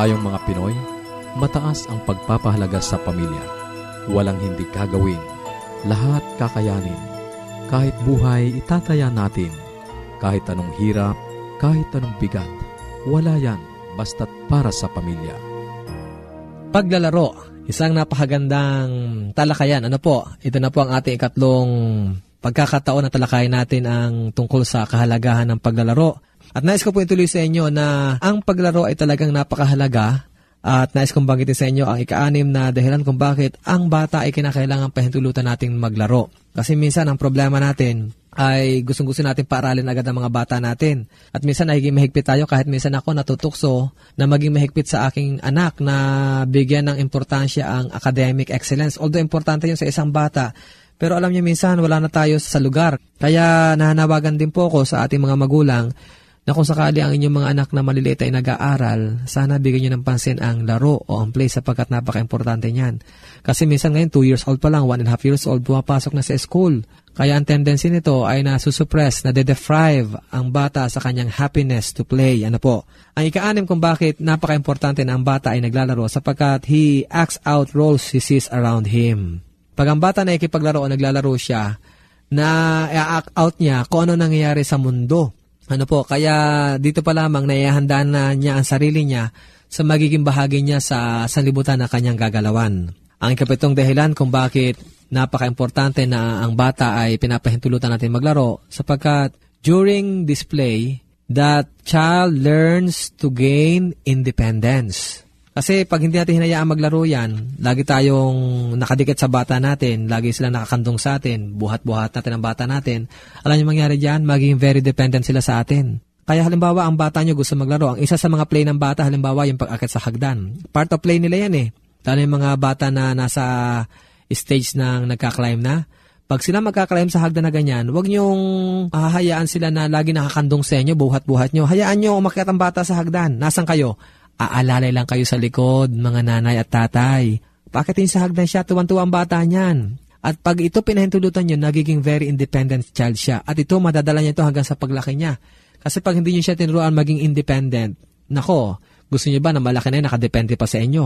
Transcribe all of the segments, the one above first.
Tayong mga Pinoy, mataas ang pagpapahalaga sa pamilya. Walang hindi kagawin. Lahat kakayanin. Kahit buhay, itataya natin. Kahit anong hirap, kahit anong bigat. Wala yan, basta't para sa pamilya. Paglalaro, isang napakagandang talakayan. Ano po? Ito na po ang ating ikatlong pagkakataon na talakayan natin ang tungkol sa kahalagahan ng paglalaro at nais ko po ituloy sa inyo na ang paglaro ay talagang napakahalaga at nais kong banggitin sa inyo ang ika-anim na dahilan kung bakit ang bata ay kinakailangan pahintulutan nating maglaro. Kasi minsan ang problema natin ay gustong-gusto natin paaralin agad ang mga bata natin. At minsan nagiging mahigpit tayo kahit minsan ako natutukso na maging mahigpit sa aking anak na bigyan ng importansya ang academic excellence. Although importante yun sa isang bata, pero alam niyo minsan wala na tayo sa lugar. Kaya nahanawagan din po ako sa ating mga magulang na kung sakali ang inyong mga anak na maliliit ay nag-aaral, sana bigyan nyo ng pansin ang laro o ang play sapagkat napaka-importante niyan. Kasi minsan ngayon, 2 years old pa lang, 1 and a half years old, pumapasok na sa school. Kaya ang tendency nito ay nasusuppress, na de-deprive ang bata sa kanyang happiness to play. Ano po? Ang ika-anim kung bakit napaka-importante na ang bata ay naglalaro sapagkat he acts out roles he sees around him. Pag ang bata na ikipaglaro o naglalaro siya, na i-act out niya kung ano nangyayari sa mundo ano po, kaya dito pa lamang naihahanda na niya ang sarili niya sa magiging bahagi niya sa sanlibutan na kanyang gagalawan. Ang kapitong dahilan kung bakit napaka-importante na ang bata ay pinapahintulutan natin maglaro sapagkat during display, that child learns to gain independence. Kasi pag hindi natin hinayaan maglaro yan, lagi tayong nakadikit sa bata natin, lagi sila nakakandong sa atin, buhat-buhat natin ang bata natin, alam niyo mangyari dyan, maging very dependent sila sa atin. Kaya halimbawa, ang bata nyo gusto maglaro. Ang isa sa mga play ng bata, halimbawa, yung pag-akit sa hagdan. Part of play nila yan eh. Lalo yung mga bata na nasa stage ng nagka-climb na. Pag sila magka-climb sa hagdan na ganyan, huwag niyong hahayaan sila na lagi nakakandong sa inyo, buhat-buhat nyo. Hayaan nyo umakyat ang bata sa hagdan. Nasaan kayo? Aalalay lang kayo sa likod, mga nanay at tatay. Bakit sa hagdan siya? Tuwan-tuwa ang bata niyan. At pag ito pinahintulutan nyo, nagiging very independent child siya. At ito, madadala niya ito hanggang sa paglaki niya. Kasi pag hindi niyo siya tinuruan maging independent, Nako, gusto niyo ba na malaki na yan, nakadepende pa sa inyo?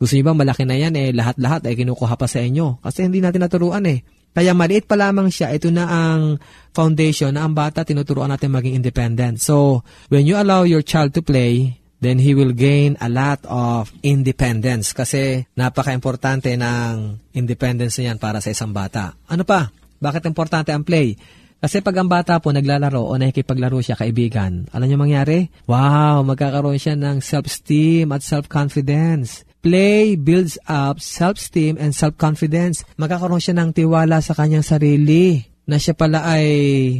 Gusto niyo ba malaki na yan, eh, lahat-lahat ay kinukuha pa sa inyo? Kasi hindi natin naturuan eh. Kaya maliit pa lamang siya, ito na ang foundation na ang bata tinuturuan natin maging independent. So, when you allow your child to play, then he will gain a lot of independence kasi napaka-importante ng independence niyan para sa isang bata. Ano pa? Bakit importante ang play? Kasi pag ang bata po naglalaro o nakikipaglaro siya kaibigan, alam niyo mangyari? Wow, magkakaroon siya ng self-esteem at self-confidence. Play builds up self-esteem and self-confidence. Magkakaroon siya ng tiwala sa kanyang sarili na siya pala ay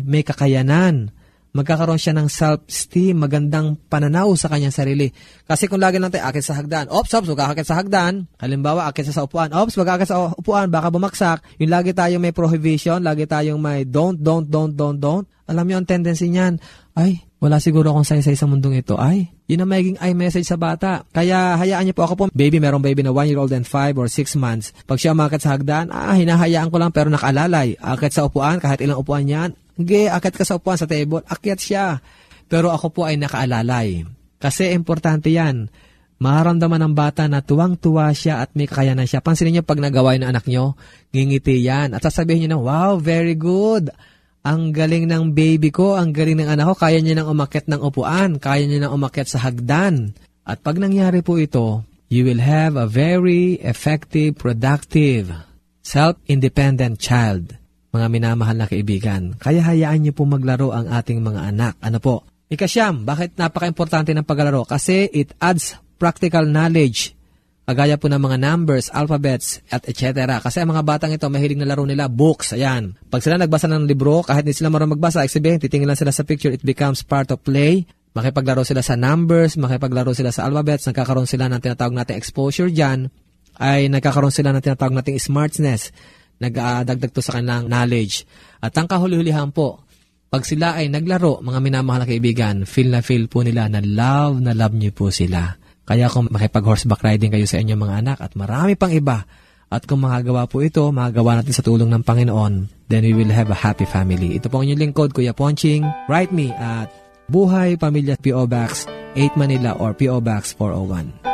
may kakayanan. Magkakaroon siya ng self-esteem, magandang pananaw sa kanyang sarili. Kasi kung lagi lang tayo akit sa hagdan, ops, ops, wag akit sa hagdan. Halimbawa, akit sa upuan, ops, wag akit sa upuan, baka bumagsak. Yung lagi tayong may prohibition, lagi tayong may don't, don't, don't, don't, don't. Alam niyo ang tendency niyan, ay, wala siguro akong saysay sa mundong ito. Ay, yun ang magiging i-message sa bata. Kaya hayaan niyo po ako po, baby, merong baby na 1 year old and 5 or 6 months. Pag siya umakit sa hagdan, ah, hinahayaan ko lang pero nakaalalay. Akit sa upuan, kahit ilang upuan yan. Hindi, akit ka sa upuan sa table, akyat siya. Pero ako po ay nakaalalay. Kasi importante yan. Maramdaman ng bata na tuwang-tuwa siya at may kakayanan siya. Pansinin niyo pag nagawa ng anak niyo, ngingiti yan. At sasabihin niyo na, wow, very good. Ang galing ng baby ko, ang galing ng anak ko, kaya niya nang umakyat ng upuan, kaya niya nang umakyat sa hagdan. At pag nangyari po ito, you will have a very effective, productive, self-independent child. Mga minamahal na kaibigan, kaya hayaan niyo po maglaro ang ating mga anak. Ano po? Ikasyam, bakit napaka-importante ng paglalaro? Kasi it adds practical knowledge Kagaya po ng mga numbers, alphabets, at etc. Kasi ang mga batang ito, mahilig na laro nila, books, ayan. Pag sila nagbasa ng libro, kahit hindi sila marunong magbasa, sabihin, titingin lang sila sa picture, it becomes part of play. Makipaglaro sila sa numbers, makipaglaro sila sa alphabets, nagkakaroon sila ng tinatawag natin exposure dyan, ay nagkakaroon sila ng tinatawag nating smartness. Nagdagdag to sa kanilang knowledge. At ang kahuli-hulihan po, pag sila ay naglaro, mga minamahal na kaibigan, feel na feel po nila na love na love niyo po sila. Kaya kung makipag-horseback riding kayo sa inyong mga anak at marami pang iba, at kung makagawa po ito, magagawa natin sa tulong ng Panginoon, then we will have a happy family. Ito po ang inyong lingkod, Kuya Ponching. Write me at Buhay Pamilya P.O. Box 8 Manila or P.O. Box 401.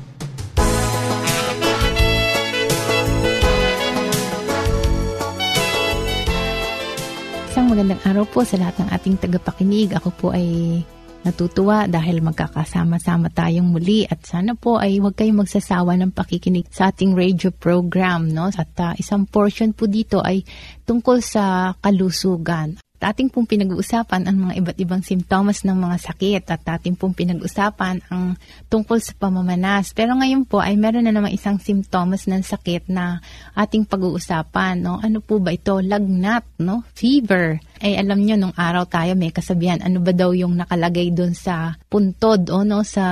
Magandang araw po sa lahat ng ating tagapakinig. Ako po ay natutuwa dahil magkakasama-sama tayong muli at sana po ay huwag kayong magsasawa ng pakikinig sa ating radio program. No? At uh, isang portion po dito ay tungkol sa kalusugan ating pong pinag-uusapan ang mga iba't ibang simptomas ng mga sakit at ating pong pinag-usapan ang tungkol sa pamamanas. Pero ngayon po ay meron na namang isang simptomas ng sakit na ating pag-uusapan. No? Ano po ba ito? Lagnat, no? fever. Ay alam nyo, nung araw tayo may kasabihan, ano ba daw yung nakalagay doon sa puntod o no, sa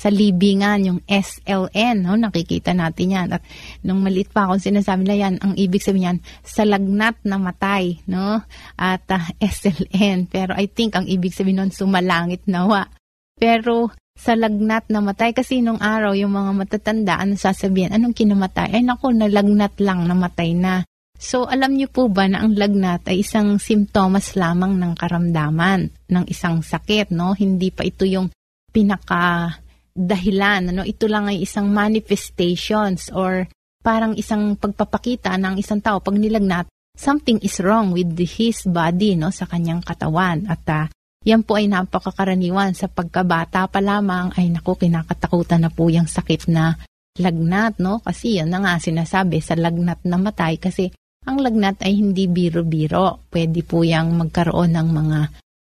sa libingan, yung SLN, no? nakikita natin yan. At nung maliit pa ako, sinasabi na yan, ang ibig sabihin yan, sa lagnat na matay, no? At uh, ah, SLN. Pero I think ang ibig sabihin nun, sumalangit nawa. Pero sa lagnat na matay, kasi nung araw, yung mga matatanda, ano sasabihin? Anong kinamatay? Ay nako, nalagnat lang, namatay na. So, alam niyo po ba na ang lagnat ay isang simptomas lamang ng karamdaman ng isang sakit, no? Hindi pa ito yung pinaka dahilan. Ano? Ito lang ay isang manifestations or parang isang pagpapakita ng isang tao pag nilagnat, something is wrong with his body, no, sa kanyang katawan. At uh, yan po ay napakakaraniwan sa pagkabata pa lamang ay naku, kinakatakutan na po yung sakit na lagnat, no? Kasi yan na nga sinasabi sa lagnat na matay kasi ang lagnat ay hindi biro-biro. Pwede po yung magkaroon ng mga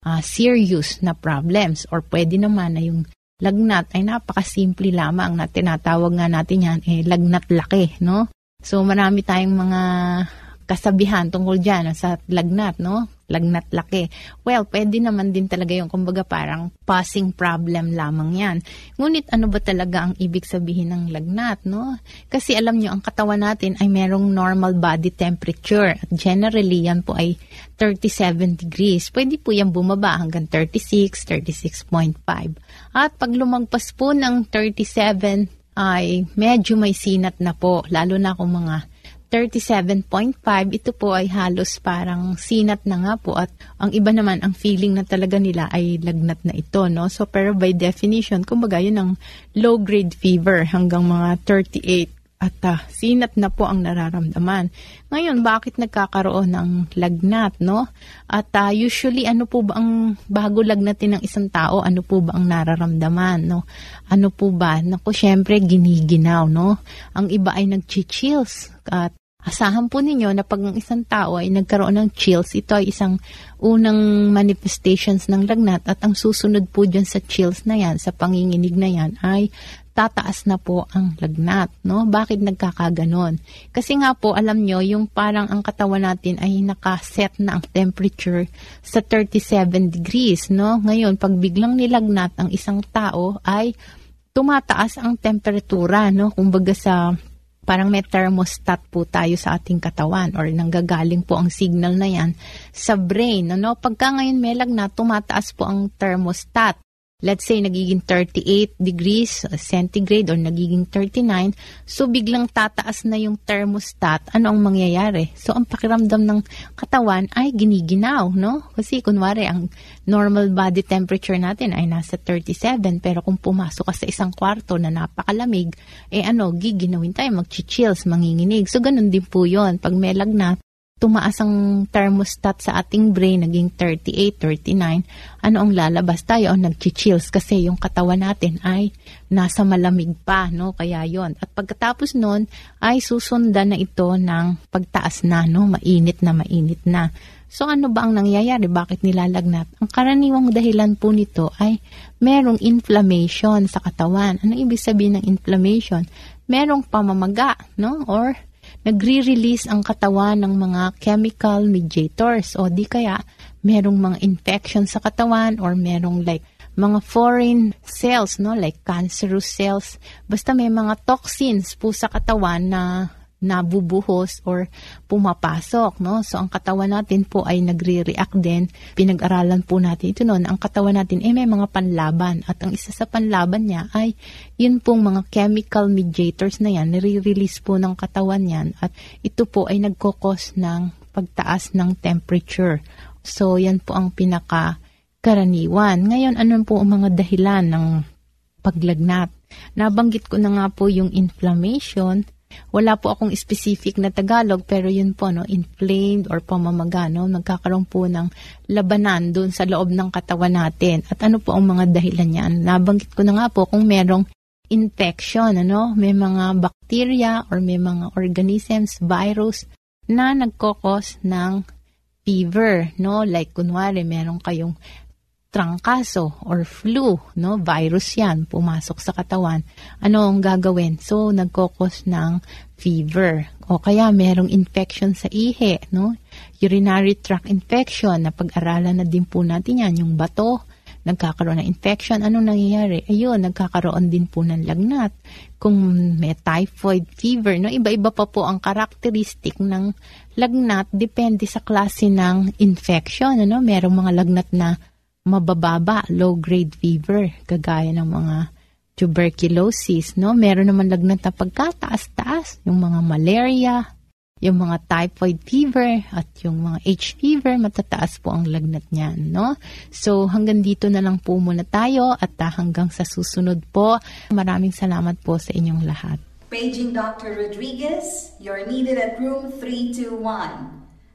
uh, serious na problems or pwede naman na yung lagnat ay napakasimple lamang na tinatawag nga natin yan eh lagnat laki, no? So marami tayong mga kasabihan tungkol dyan sa lagnat, no? Lagnat laki. Well, pwede naman din talaga yung kumbaga parang passing problem lamang yan. Ngunit ano ba talaga ang ibig sabihin ng lagnat, no? Kasi alam nyo, ang katawan natin ay merong normal body temperature. At generally, yan po ay 37 degrees. Pwede po yan bumaba hanggang 36, 36.5. At pag lumagpas po ng 37, ay medyo may sinat na po, lalo na kung mga 37.5, ito po ay halos parang sinat na nga po at ang iba naman, ang feeling na talaga nila ay lagnat na ito, no? So, pero by definition, kumbaga yun ang low-grade fever hanggang mga 38 at uh, sinat na po ang nararamdaman. Ngayon, bakit nagkakaroon ng lagnat, no? At uh, usually, ano po ba ang bago lagnatin ng isang tao, ano po ba ang nararamdaman, no? Ano po ba? Naku, syempre, giniginaw, no? Ang iba ay nag-chills at Asahan po ninyo na pag ang isang tao ay nagkaroon ng chills, ito ay isang unang manifestations ng lagnat at ang susunod po dyan sa chills na yan, sa panginginig na yan, ay tataas na po ang lagnat. No? Bakit nagkakaganon? Kasi nga po, alam nyo, yung parang ang katawan natin ay nakaset na ang temperature sa 37 degrees. No? Ngayon, pag biglang nilagnat ang isang tao ay tumataas ang temperatura, no? Kumbaga sa parang may thermostat po tayo sa ating katawan or nanggagaling po ang signal na yan sa brain. Ano? Pagka ngayon may lagnat, tumataas po ang thermostat let's say nagiging 38 degrees centigrade or nagiging 39, so biglang tataas na yung thermostat, ano ang mangyayari? So ang pakiramdam ng katawan ay giniginaw, no? Kasi kunwari ang normal body temperature natin ay nasa 37, pero kung pumasok ka sa isang kwarto na napakalamig, eh ano, giginawin tayo, mag-chills, manginginig. So ganun din po yon Pag may lagnat, tumaas ang thermostat sa ating brain, naging 38, 39, ano ang lalabas tayo? Oh, nag-chills kasi yung katawan natin ay nasa malamig pa, no? Kaya yon At pagkatapos nun, ay susundan na ito ng pagtaas na, no? Mainit na, mainit na. So ano ba ang nangyayari? Bakit nilalagnat? Ang karaniwang dahilan po nito ay merong inflammation sa katawan. Ano ibig sabihin ng inflammation? Merong pamamaga, no? Or nagre-release ang katawan ng mga chemical mediators o di kaya merong mga infection sa katawan or merong like mga foreign cells, no? Like cancerous cells. Basta may mga toxins po sa katawan na nabubuhos or pumapasok, no? So, ang katawan natin po ay nagre-react din. Pinag-aralan po natin ito noon. Ang katawan natin ay may mga panlaban. At ang isa sa panlaban niya ay yun pong mga chemical mediators na yan, nare-release po ng katawan yan. At ito po ay nagkokos ng pagtaas ng temperature. So, yan po ang pinaka karaniwan. Ngayon, ano po ang mga dahilan ng paglagnat? Nabanggit ko na nga po yung inflammation, wala po akong specific na Tagalog pero yun po no, inflamed or pamamaga no, nagkakaroon po ng labanan doon sa loob ng katawan natin. At ano po ang mga dahilan niyan? Nabanggit ko na nga po kung merong infection, ano, may mga bacteria or may mga organisms, virus na nagkokos ng fever, no? Like kunwari meron kayong trangkaso or flu, no? Virus yan, pumasok sa katawan. Ano ang gagawin? So, nagkokos ng fever. O kaya merong infection sa ihe, no? Urinary tract infection, na pag-aralan na din po natin yan, yung bato, nagkakaroon ng infection, anong nangyayari? Ayun, nagkakaroon din po ng lagnat. Kung may typhoid fever, no? iba-iba pa po ang karakteristik ng lagnat, depende sa klase ng infection. Ano? Merong mga lagnat na mabababa, low-grade fever, kagaya ng mga tuberculosis, no? Meron naman lagnat na pagkataas-taas, yung mga malaria, yung mga typhoid fever at yung mga H fever, matataas po ang lagnat niyan, no? So, hanggang dito na lang po muna tayo at uh, hanggang sa susunod po. Maraming salamat po sa inyong lahat. Paging Dr. Rodriguez, you're needed at room 321.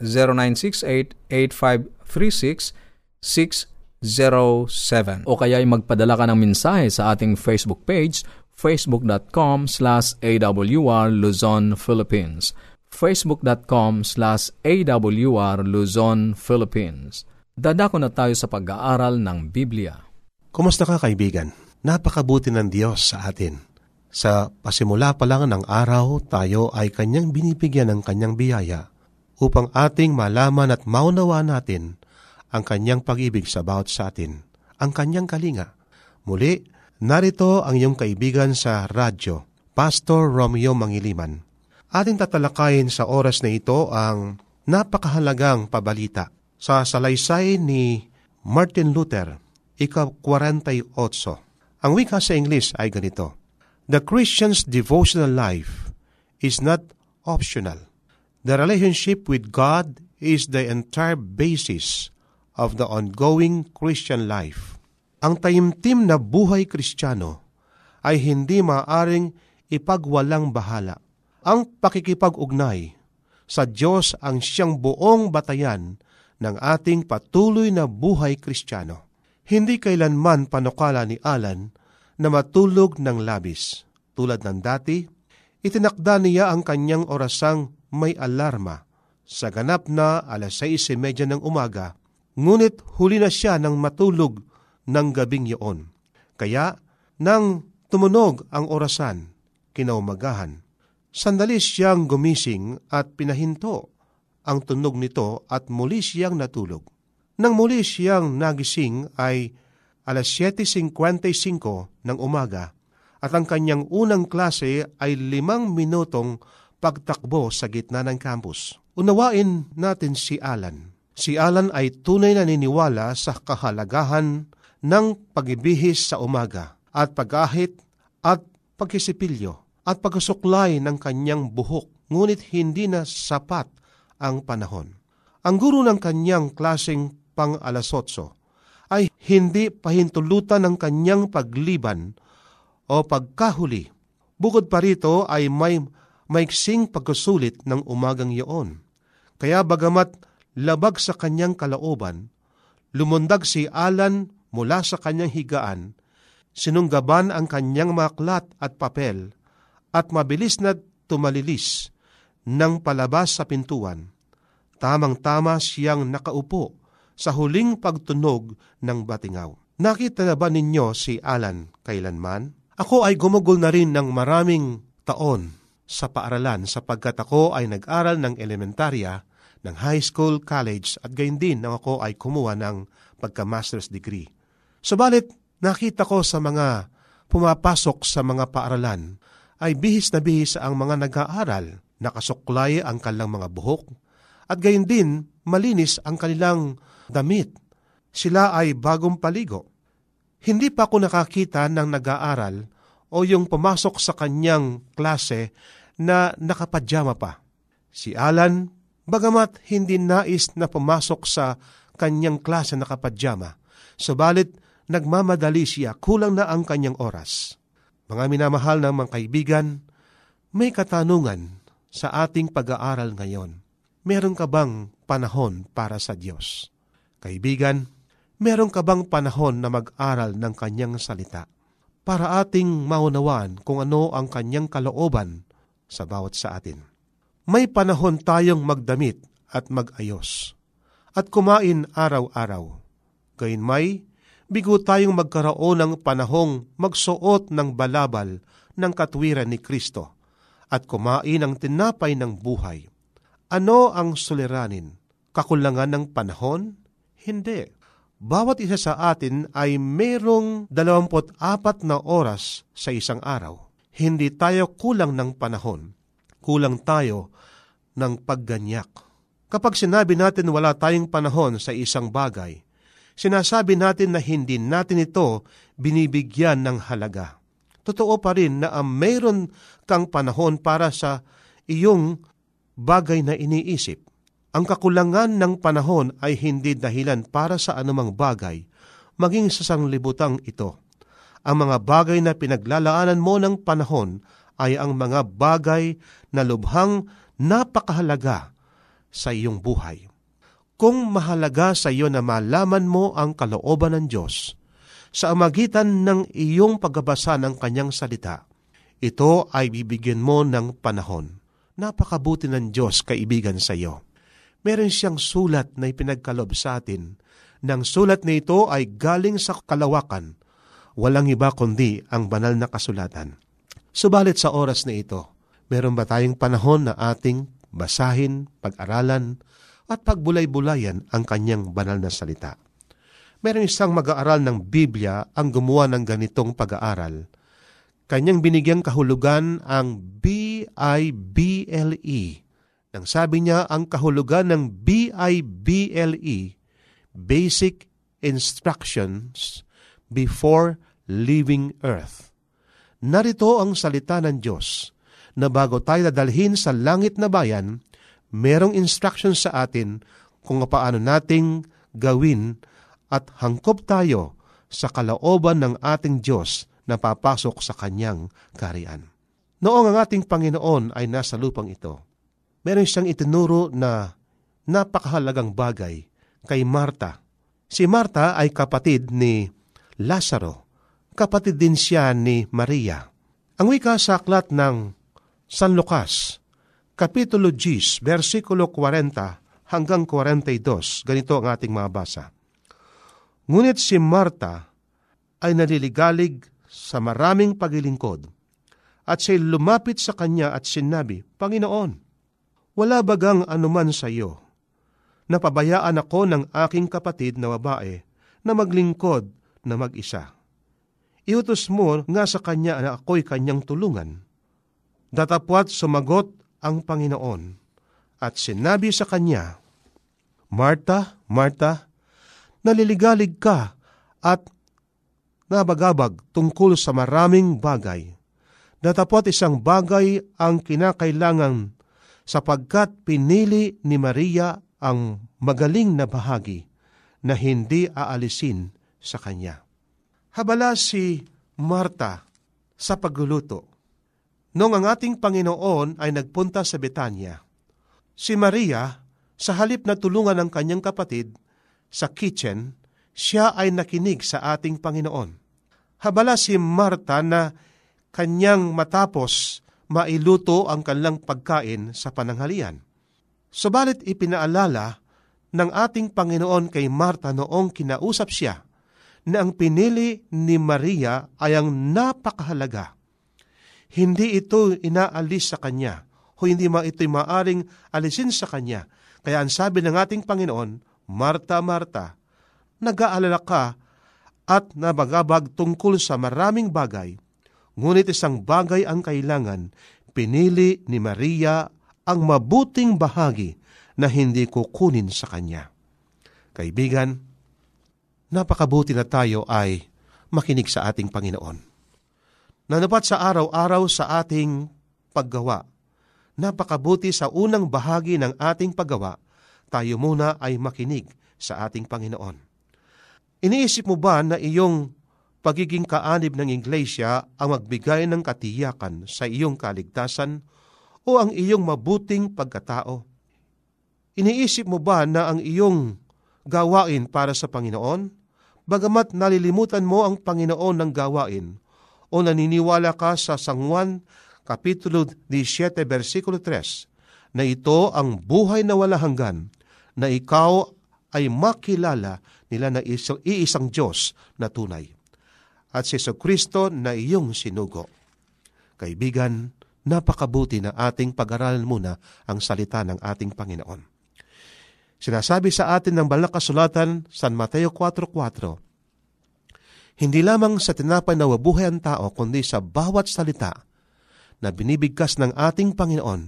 0968-8536-607 o kaya ay magpadala ka ng mensahe sa ating Facebook page facebook.com slash awr Luzon, Philippines facebook.com slash awr Luzon, Philippines Dadako na tayo sa pag-aaral ng Biblia. Kumusta ka kaibigan? Napakabuti ng Diyos sa atin. Sa pasimula pa lang ng araw, tayo ay kanyang binibigyan ng kanyang biyaya upang ating malaman at maunawa natin ang kanyang pag-ibig sa bawat sa atin, ang kanyang kalinga. Muli, narito ang iyong kaibigan sa radyo, Pastor Romeo Mangiliman. Ating tatalakayin sa oras na ito ang napakahalagang pabalita sa salaysay ni Martin Luther, ika-48. Ang wika sa English ay ganito, The Christian's devotional life is not optional. The relationship with God is the entire basis of the ongoing Christian life. Ang taimtim na buhay kristyano ay hindi maaring ipagwalang bahala. Ang pakikipag-ugnay sa Diyos ang siyang buong batayan ng ating patuloy na buhay kristyano. Hindi kailanman panukala ni Alan na matulog ng labis. Tulad ng dati, itinakda niya ang kanyang orasang may alarma sa ganap na alas 6.30 ng umaga, ngunit huli na siya ng matulog ng gabing iyon. Kaya, nang tumunog ang orasan, kinaumagahan, sandali siyang gumising at pinahinto ang tunog nito at muli siyang natulog. Nang muli siyang nagising ay alas 7.55 ng umaga at ang kanyang unang klase ay limang minutong pagtakbo sa gitna ng campus. Unawain natin si Alan. Si Alan ay tunay na niniwala sa kahalagahan ng pagibihis sa umaga at pagahit at pagkisipilyo at pagsuklay ng kanyang buhok ngunit hindi na sapat ang panahon. Ang guro ng kanyang klaseng pang alasotso ay hindi pahintulutan ng kanyang pagliban o pagkahuli. Bukod pa rito ay may maiksing pagkusulit ng umagang iyon. Kaya bagamat labag sa kanyang kalooban, lumundag si Alan mula sa kanyang higaan, sinunggaban ang kanyang maklat at papel, at mabilis na tumalilis ng palabas sa pintuan. Tamang-tama siyang nakaupo sa huling pagtunog ng batingaw. Nakita na ba ninyo si Alan kailanman? Ako ay gumugol na rin ng maraming taon sa paaralan sapagkat ako ay nag-aral ng elementarya, ng high school, college at gayon din nang ako ay kumuha ng pagka-master's degree. Subalit, nakita ko sa mga pumapasok sa mga paaralan ay bihis na bihis ang mga nag-aaral nakasuklay ang kanilang mga buhok, at gayon din malinis ang kanilang damit. Sila ay bagong paligo. Hindi pa ako nakakita ng nag-aaral o yung pumasok sa kanyang klase na nakapadyama pa. Si Alan, bagamat hindi nais na pumasok sa kanyang klase nakapadyama, subalit nagmamadali siya kulang na ang kanyang oras. Mga minamahal ng mga kaibigan, may katanungan sa ating pag-aaral ngayon. Meron ka bang panahon para sa Diyos? Kaibigan, meron ka bang panahon na mag-aral ng kanyang salita para ating maunawaan kung ano ang kanyang kalooban sa bawat sa atin? May panahon tayong magdamit at magayos at kumain araw-araw. Gayun may, bigo tayong magkaroon ng panahong magsuot ng balabal ng katwiran ni Kristo at kumain ng tinapay ng buhay. Ano ang suliranin? Kakulangan ng panahon? Hindi. Bawat isa sa atin ay merong 24 na oras sa isang araw. Hindi tayo kulang ng panahon. Kulang tayo ng pagganyak. Kapag sinabi natin wala tayong panahon sa isang bagay, sinasabi natin na hindi natin ito binibigyan ng halaga. Totoo pa rin na mayroon kang panahon para sa iyong bagay na iniisip. Ang kakulangan ng panahon ay hindi dahilan para sa anumang bagay, maging sa sanglibutang ito. Ang mga bagay na pinaglalaanan mo ng panahon ay ang mga bagay na lubhang napakahalaga sa iyong buhay. Kung mahalaga sa iyo na malaman mo ang kalooban ng Diyos sa amagitan ng iyong pagbabasa ng kanyang salita, ito ay bibigyan mo ng panahon. Napakabuti ng Diyos kaibigan sa iyo meron siyang sulat na ipinagkalob sa atin. Nang sulat na ito ay galing sa kalawakan. Walang iba kundi ang banal na kasulatan. Subalit sa oras na ito, meron ba tayong panahon na ating basahin, pag-aralan, at pagbulay-bulayan ang kanyang banal na salita? Meron isang mag-aaral ng Biblia ang gumawa ng ganitong pag-aaral. Kanyang binigyang kahulugan ang B-I-B-L-E nang sabi niya ang kahulugan ng BIBLE, Basic Instructions Before Leaving Earth. Narito ang salita ng Diyos na bago tayo dadalhin sa langit na bayan, merong instructions sa atin kung paano nating gawin at hangkop tayo sa kalaoban ng ating Diyos na papasok sa kanyang karian. Noong ang ating Panginoon ay nasa lupang ito, meron siyang itinuro na napakahalagang bagay kay Marta. Si Marta ay kapatid ni Lazaro. Kapatid din siya ni Maria. Ang wika sa aklat ng San Lucas, Kapitulo 10, versikulo 40 hanggang 42, ganito ang ating mabasa. Ngunit si Marta ay naliligalig sa maraming pagilingkod at siya'y lumapit sa kanya at sinabi, Panginoon, wala bagang anuman sa iyo. Napabayaan ako ng aking kapatid na babae na maglingkod na mag-isa. Iutos mo nga sa kanya na ako'y kanyang tulungan. Datapwat sumagot ang Panginoon at sinabi sa kanya, Marta, Marta, naliligalig ka at nabagabag tungkol sa maraming bagay. Datapwat isang bagay ang kinakailangan sapagkat pinili ni Maria ang magaling na bahagi na hindi aalisin sa kanya. Habala si Marta sa pagluluto. Noong ang ating Panginoon ay nagpunta sa Betanya, si Maria, sa halip na tulungan ng kanyang kapatid sa kitchen, siya ay nakinig sa ating Panginoon. Habala si Marta na kanyang matapos mailuto ang kanilang pagkain sa pananghalian. Subalit ipinaalala ng ating Panginoon kay Marta noong kinausap siya na ang pinili ni Maria ay ang napakahalaga. Hindi ito inaalis sa kanya o hindi ma ito'y maaring alisin sa kanya. Kaya ang sabi ng ating Panginoon, Marta, Marta, nag-aalala ka at nabagabag tungkol sa maraming bagay, Ngunit isang bagay ang kailangan, pinili ni Maria ang mabuting bahagi na hindi kukunin sa kanya. Kaibigan, napakabuti na tayo ay makinig sa ating Panginoon. Nanapat sa araw-araw sa ating paggawa, napakabuti sa unang bahagi ng ating paggawa, tayo muna ay makinig sa ating Panginoon. Iniisip mo ba na iyong pagiging kaanib ng iglesia ang magbigay ng katiyakan sa iyong kaligtasan o ang iyong mabuting pagkatao? Iniisip mo ba na ang iyong gawain para sa Panginoon? Bagamat nalilimutan mo ang Panginoon ng gawain o naniniwala ka sa San Juan Kapitulo 17, versikulo 3, na ito ang buhay na wala hanggan, na ikaw ay makilala nila na isang, iisang Diyos na tunay at si Kristo na iyong sinugo. Kaibigan, napakabuti na ating pag-aralan muna ang salita ng ating Panginoon. Sinasabi sa atin ng banal kasulatan San Mateo 4.4, Hindi lamang sa tinapay na wabuhay ang tao, kundi sa bawat salita na binibigkas ng ating Panginoon,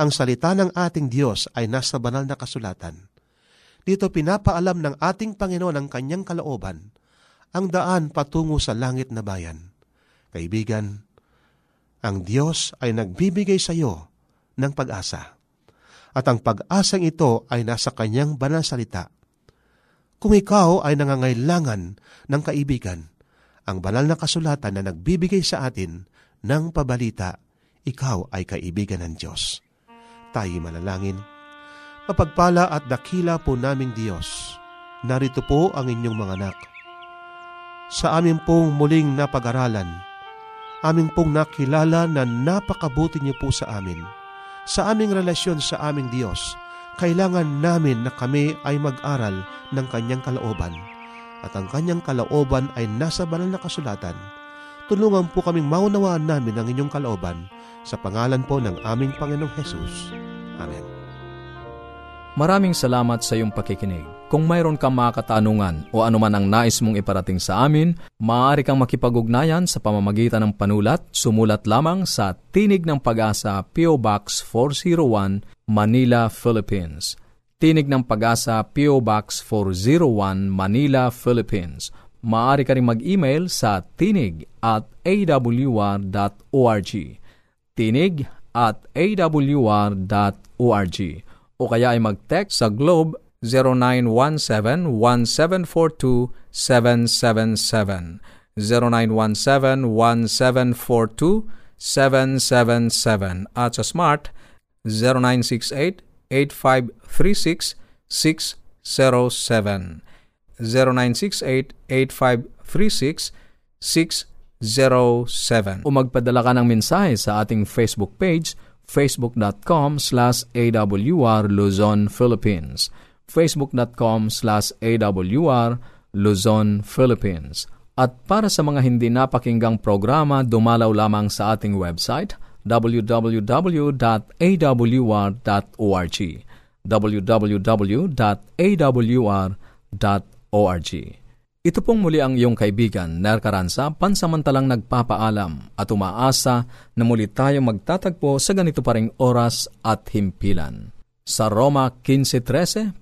ang salita ng ating Diyos ay nasa banal na kasulatan. Dito pinapaalam ng ating Panginoon ang kanyang kalooban, ang daan patungo sa langit na bayan. Kaibigan, ang Diyos ay nagbibigay sa iyo ng pag-asa. At ang pag-asang ito ay nasa kanyang banal salita. Kung ikaw ay nangangailangan ng kaibigan, ang banal na kasulatan na nagbibigay sa atin ng pabalita, ikaw ay kaibigan ng Diyos. Tayo manalangin. Mapagpala at dakila po naming Diyos. Narito po ang inyong mga anak. Sa amin pong muling napag-aralan, amin pong nakilala na napakabuti niyo po sa amin. Sa aming relasyon sa aming Diyos, kailangan namin na kami ay mag-aral ng Kanyang kalooban. At ang Kanyang kalooban ay nasa banal na kasulatan. Tulungan po kaming maunawaan namin ang inyong kalooban sa pangalan po ng aming Panginoong Hesus. Amen. Maraming salamat sa iyong pakikinig. Kung mayroon kang mga katanungan o anuman ang nais mong iparating sa amin, maaari kang makipag-ugnayan sa pamamagitan ng panulat. Sumulat lamang sa Tinig ng Pag-asa, P.O. Box 401, Manila, Philippines. Tinig ng Pag-asa, P.O. Box 401, Manila, Philippines. Maaari ka rin mag-email sa tinig at awr.org. Tinig at awr.org o kaya ay mag-text sa Globe 0917-1742-777. 0917-1742-777 at sa Smart 0968-8536-607. 0968-8536-607. O magpadala ka ng mensahe sa ating Facebook page facebook.com slash awr Luzon, Philippines facebook.com slash awr Luzon, Philippines. At para sa mga hindi napakinggang programa, dumalaw lamang sa ating website www.awr.org www.awr.org ito pong muli ang iyong kaibigan, Ner Caranza, pansamantalang nagpapaalam at umaasa na muli tayo magtatagpo sa ganito pa oras at himpilan. Sa Roma 15.13,